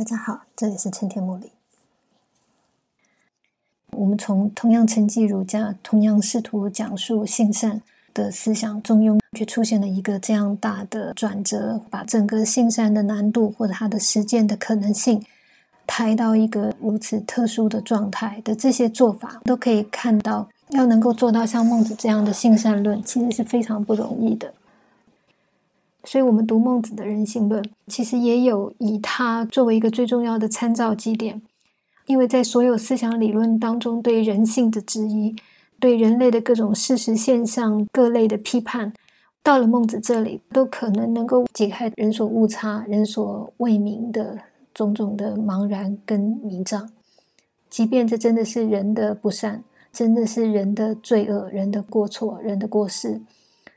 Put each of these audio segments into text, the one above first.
大家好，这里是春天茉莉。我们从同样承继儒家、同样试图讲述性善的思想中庸，却出现了一个这样大的转折，把整个性善的难度或者它的实践的可能性抬到一个如此特殊的状态的这些做法，都可以看到，要能够做到像孟子这样的性善论，其实是非常不容易的。所以，我们读孟子的人性论，其实也有以他作为一个最重要的参照基点，因为在所有思想理论当中，对人性的质疑，对人类的各种事实现象各类的批判，到了孟子这里，都可能能够解开人所误差、人所未明的种种的茫然跟迷障。即便这真的是人的不善，真的是人的罪恶、人的过错、人的过失。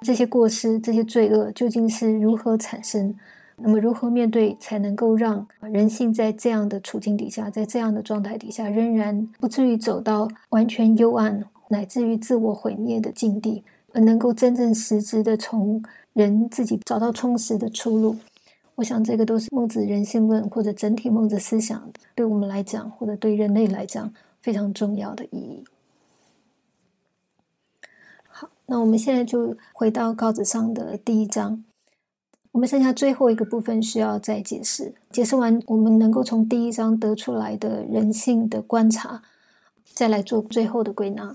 这些过失、这些罪恶究竟是如何产生？那么如何面对，才能够让人性在这样的处境底下，在这样的状态底下，仍然不至于走到完全幽暗，乃至于自我毁灭的境地，而能够真正实质的从人自己找到充实的出路？我想，这个都是孟子人性论或者整体孟子思想对我们来讲，或者对人类来讲非常重要的意义。那我们现在就回到告子上的第一章，我们剩下最后一个部分需要再解释。解释完，我们能够从第一章得出来的人性的观察，再来做最后的归纳。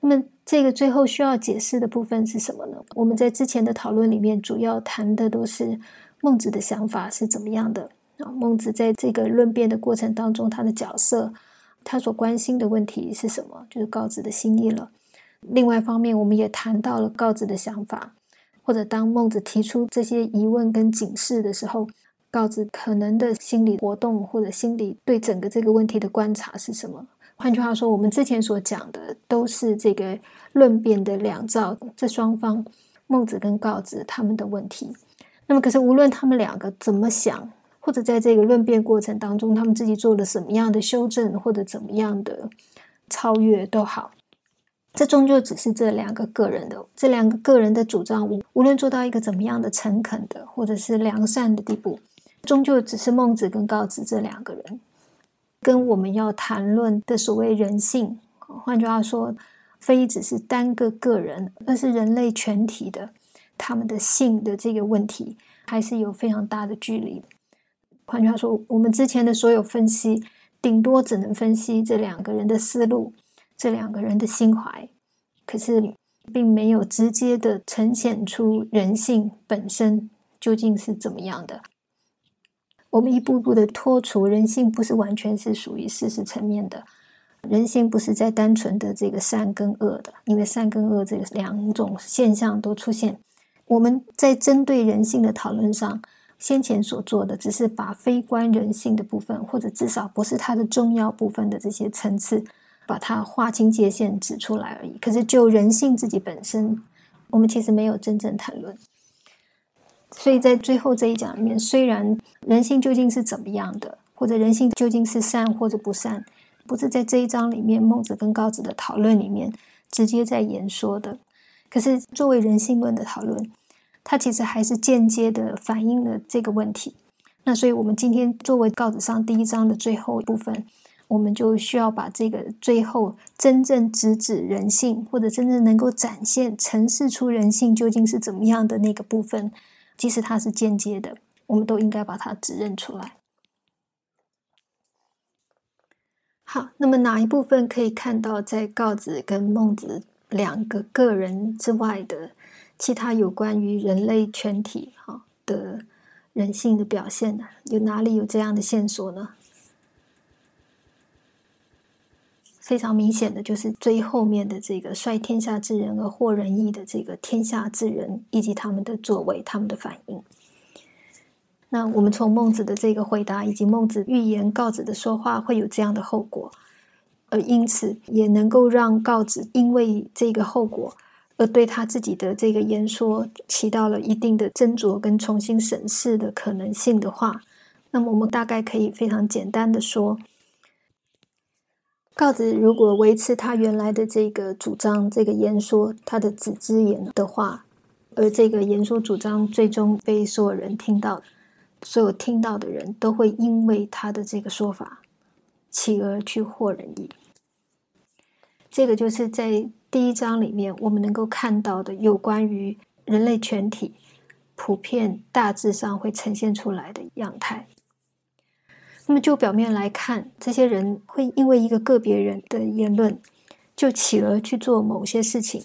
那么，这个最后需要解释的部分是什么呢？我们在之前的讨论里面，主要谈的都是孟子的想法是怎么样的啊？孟子在这个论辩的过程当中，他的角色，他所关心的问题是什么？就是告子的心意了。另外一方面，我们也谈到了告子的想法，或者当孟子提出这些疑问跟警示的时候，告子可能的心理活动或者心理对整个这个问题的观察是什么？换句话说，我们之前所讲的都是这个论辩的两造，这双方孟子跟告子他们的问题。那么，可是无论他们两个怎么想，或者在这个论辩过程当中，他们自己做了什么样的修正，或者怎么样的超越都好。这终究只是这两个个人的，这两个个人的主张，无无论做到一个怎么样的诚恳的，或者是良善的地步，终究只是孟子跟告子这两个人，跟我们要谈论的所谓人性，换句话说，非只是单个个人，而是人类全体的他们的性的这个问题，还是有非常大的距离。换句话说，我们之前的所有分析，顶多只能分析这两个人的思路。这两个人的心怀，可是并没有直接的呈现出人性本身究竟是怎么样的。我们一步步的脱除人性，不是完全是属于事实层面的，人性不是在单纯的这个善跟恶的，因为善跟恶这个两种现象都出现。我们在针对人性的讨论上，先前所做的只是把非观人性的部分，或者至少不是它的重要部分的这些层次。把它划清界限指出来而已。可是就人性自己本身，我们其实没有真正谈论。所以在最后这一讲里面，虽然人性究竟是怎么样的，或者人性究竟是善或者不善，不是在这一章里面孟子跟高子的讨论里面直接在言说的。可是作为人性论的讨论，它其实还是间接的反映了这个问题。那所以我们今天作为告子上第一章的最后一部分。我们就需要把这个最后真正直指人性，或者真正能够展现、呈示出人性究竟是怎么样的那个部分，即使它是间接的，我们都应该把它指认出来。好，那么哪一部分可以看到在告子跟孟子两个个人之外的其他有关于人类全体哈的人性的表现呢？有哪里有这样的线索呢？非常明显的就是最后面的这个率天下之人而获人义的这个天下之人，以及他们的作为、他们的反应。那我们从孟子的这个回答，以及孟子预言告子的说话会有这样的后果，而因此也能够让告子因为这个后果而对他自己的这个言说起到了一定的斟酌跟重新审视的可能性的话，那么我们大概可以非常简单的说。告子如果维持他原来的这个主张，这个言说他的子之言的话，而这个言说主张最终被所有人听到，所有听到的人都会因为他的这个说法，企而去惑人意。这个就是在第一章里面我们能够看到的有关于人类全体普遍大致上会呈现出来的样态。那么就表面来看，这些人会因为一个个别人的言论，就起而去做某些事情。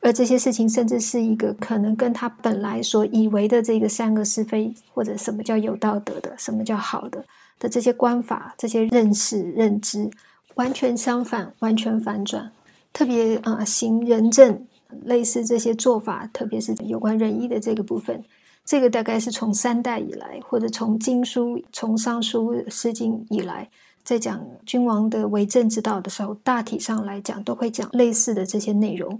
而这些事情，甚至是一个可能跟他本来所以为的这个三个是非，或者什么叫有道德的，什么叫好的的这些观法、这些认识、认知，完全相反，完全反转。特别啊，行仁政类似这些做法，特别是有关仁义的这个部分，这个大概是从三代以来，或者从经书、从尚书、诗经以来，在讲君王的为政之道的时候，大体上来讲都会讲类似的这些内容。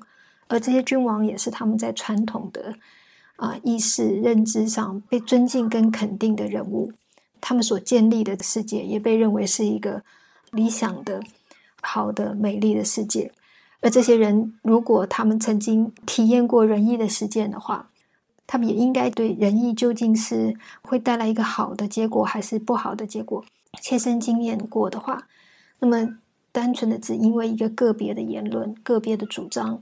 而这些君王也是他们在传统的啊意识认知上被尊敬跟肯定的人物，他们所建立的世界也被认为是一个理想的、好的、美丽的世界。而这些人如果他们曾经体验过仁义的实践的话，他们也应该对仁义究竟是会带来一个好的结果还是不好的结果切身经验过的话，那么单纯的只因为一个个别的言论、个别的主张。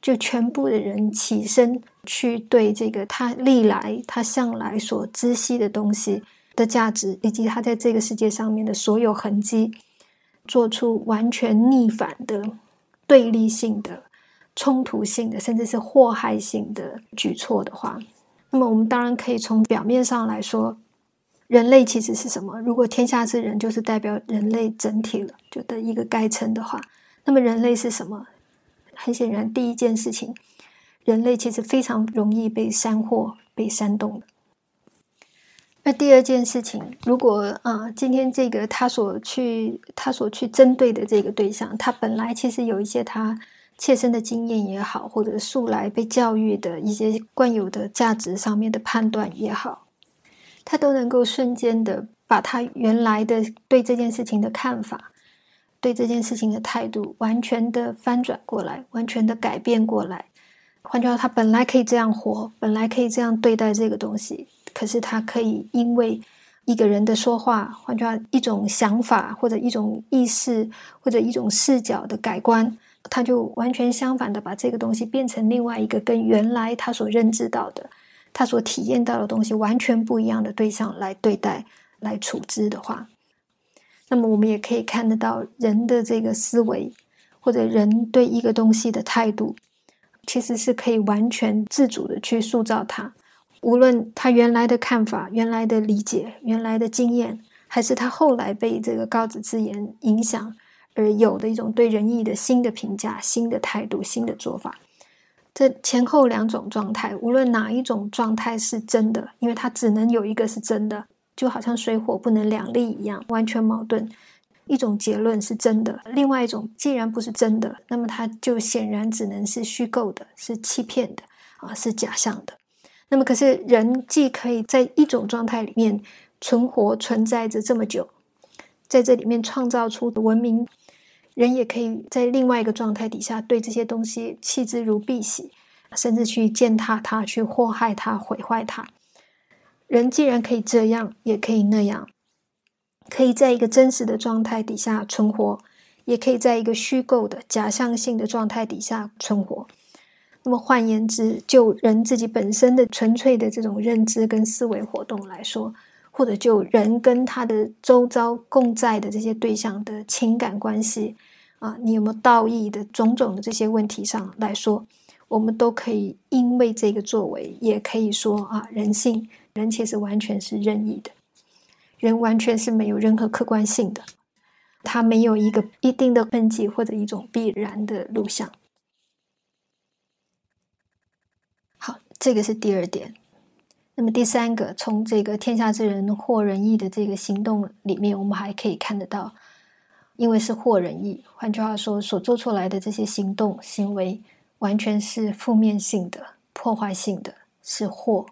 就全部的人起身去对这个他历来他向来所知悉的东西的价值，以及他在这个世界上面的所有痕迹，做出完全逆反的、对立性的、冲突性的，甚至是祸害性的举措的话，那么我们当然可以从表面上来说，人类其实是什么？如果天下之人就是代表人类整体了，就的一个概称的话，那么人类是什么？很显然，第一件事情，人类其实非常容易被煽惑、被煽动的。那第二件事情，如果啊，今天这个他所去、他所去针对的这个对象，他本来其实有一些他切身的经验也好，或者素来被教育的一些惯有的价值上面的判断也好，他都能够瞬间的把他原来的对这件事情的看法。对这件事情的态度完全的翻转过来，完全的改变过来。换句话说，他本来可以这样活，本来可以这样对待这个东西，可是他可以因为一个人的说话，换句话一种想法或者一种意识或者一种视角的改观，他就完全相反的把这个东西变成另外一个跟原来他所认知到的、他所体验到的东西完全不一样的对象来对待、来处置的话。那么我们也可以看得到人的这个思维，或者人对一个东西的态度，其实是可以完全自主的去塑造它。无论他原来的看法、原来的理解、原来的经验，还是他后来被这个高子之言影响而有的一种对仁义的新的评价、新的态度、新的做法，这前后两种状态，无论哪一种状态是真的，因为它只能有一个是真的。就好像水火不能两立一样，完全矛盾。一种结论是真的，另外一种既然不是真的，那么它就显然只能是虚构的，是欺骗的啊，是假象的。那么，可是人既可以在一种状态里面存活存在着这么久，在这里面创造出的文明，人也可以在另外一个状态底下对这些东西弃之如敝屣，甚至去践踏它，去祸害它，毁坏它。人既然可以这样，也可以那样，可以在一个真实的状态底下存活，也可以在一个虚构的假象性的状态底下存活。那么换言之，就人自己本身的纯粹的这种认知跟思维活动来说，或者就人跟他的周遭共在的这些对象的情感关系啊，你有没有道义的种种的这些问题上来说，我们都可以因为这个作为，也可以说啊，人性。人其实完全是任意的，人完全是没有任何客观性的，他没有一个一定的分际或者一种必然的录像。好，这个是第二点。那么第三个，从这个天下之人惑人意的这个行动里面，我们还可以看得到，因为是惑人意，换句话说，所做出来的这些行动行为，完全是负面性的、破坏性的，是祸。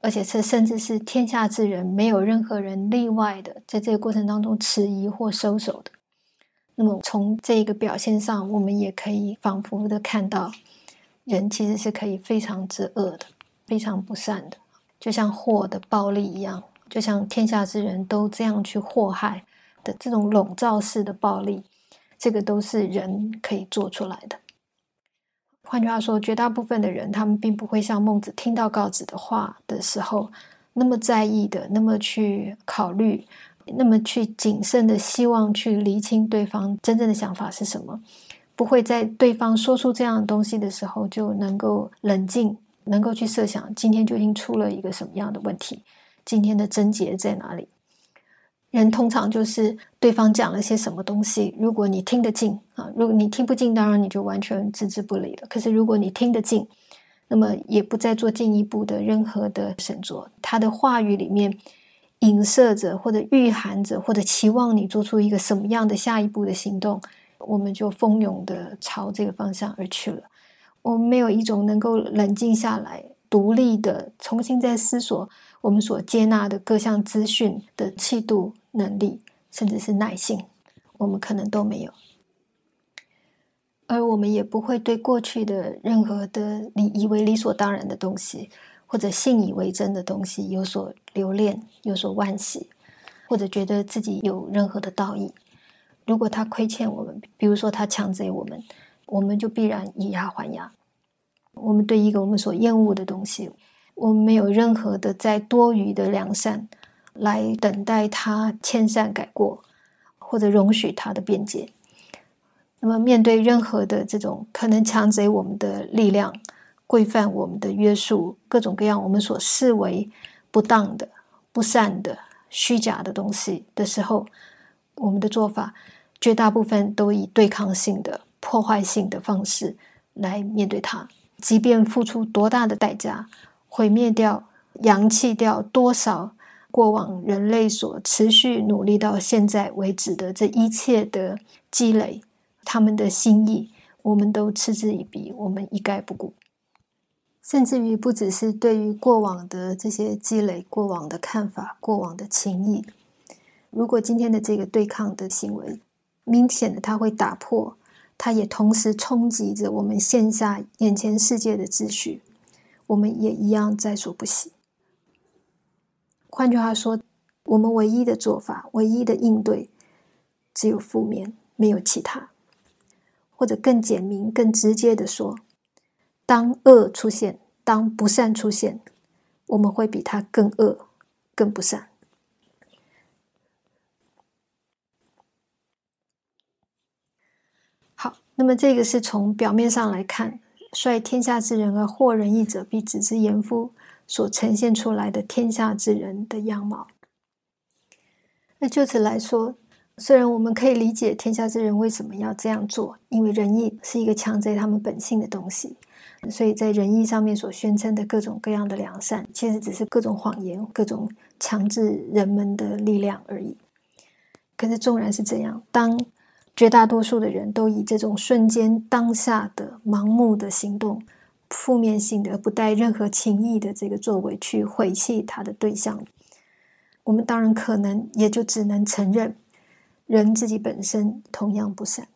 而且这甚至是天下之人没有任何人例外的，在这个过程当中迟疑或收手的。那么从这个表现上，我们也可以仿佛的看到，人其实是可以非常之恶的，非常不善的。就像祸的暴力一样，就像天下之人都这样去祸害的这种笼罩式的暴力，这个都是人可以做出来的。换句话说，绝大部分的人，他们并不会像孟子听到告子的话的时候那么在意的，那么去考虑，那么去谨慎的希望去厘清对方真正的想法是什么。不会在对方说出这样的东西的时候就能够冷静，能够去设想今天究竟出了一个什么样的问题，今天的症结在哪里？人通常就是对方讲了些什么东西，如果你听得进啊，如果你听不进，当然你就完全置之不理了。可是如果你听得进，那么也不再做进一步的任何的审酌，他的话语里面影射着或者蕴含着或者期望你做出一个什么样的下一步的行动。我们就蜂拥的朝这个方向而去了。我们没有一种能够冷静下来、独立的重新再思索我们所接纳的各项资讯的气度、能力，甚至是耐性，我们可能都没有。而我们也不会对过去的任何的你以为理所当然的东西，或者信以为真的东西有所留恋、有所惋惜，或者觉得自己有任何的道义。如果他亏欠我们，比如说他强贼我们，我们就必然以牙还牙。我们对一个我们所厌恶的东西，我们没有任何的在多余的良善来等待他迁善改过，或者容许他的辩解。那么，面对任何的这种可能强贼我们的力量、规范我们的约束、各种各样我们所视为不当的、不善的、虚假的东西的时候，我们的做法。绝大部分都以对抗性的、破坏性的方式来面对它，即便付出多大的代价，毁灭掉、扬弃掉多少过往人类所持续努力到现在为止的这一切的积累，他们的心意，我们都嗤之以鼻，我们一概不顾。甚至于不只是对于过往的这些积累、过往的看法、过往的情谊，如果今天的这个对抗的行为，明显的，它会打破，它也同时冲击着我们线下眼前世界的秩序，我们也一样在所不惜。换句话说，我们唯一的做法、唯一的应对，只有负面，没有其他。或者更简明、更直接的说，当恶出现，当不善出现，我们会比它更恶、更不善。好那么，这个是从表面上来看，率天下之人而惑人义者，必子之言夫所呈现出来的天下之人的样貌。那就此来说，虽然我们可以理解天下之人为什么要这样做，因为仁义是一个强在他们本性的东西，所以在仁义上面所宣称的各种各样的良善，其实只是各种谎言、各种强制人们的力量而已。可是，纵然是这样，当绝大多数的人都以这种瞬间、当下的盲目的行动、负面性的、不带任何情义的这个作为去毁弃他的对象。我们当然可能也就只能承认，人自己本身同样不善。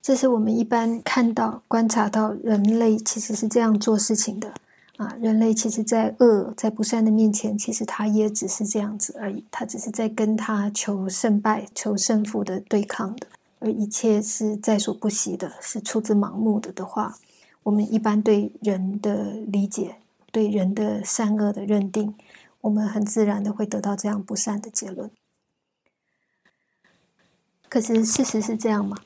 这是我们一般看到、观察到人类其实是这样做事情的。啊，人类其实，在恶、在不善的面前，其实他也只是这样子而已。他只是在跟他求胜败、求胜负的对抗的，而一切是在所不惜的，是出自盲目的的话，我们一般对人的理解、对人的善恶的认定，我们很自然的会得到这样不善的结论。可是，事实是这样吗？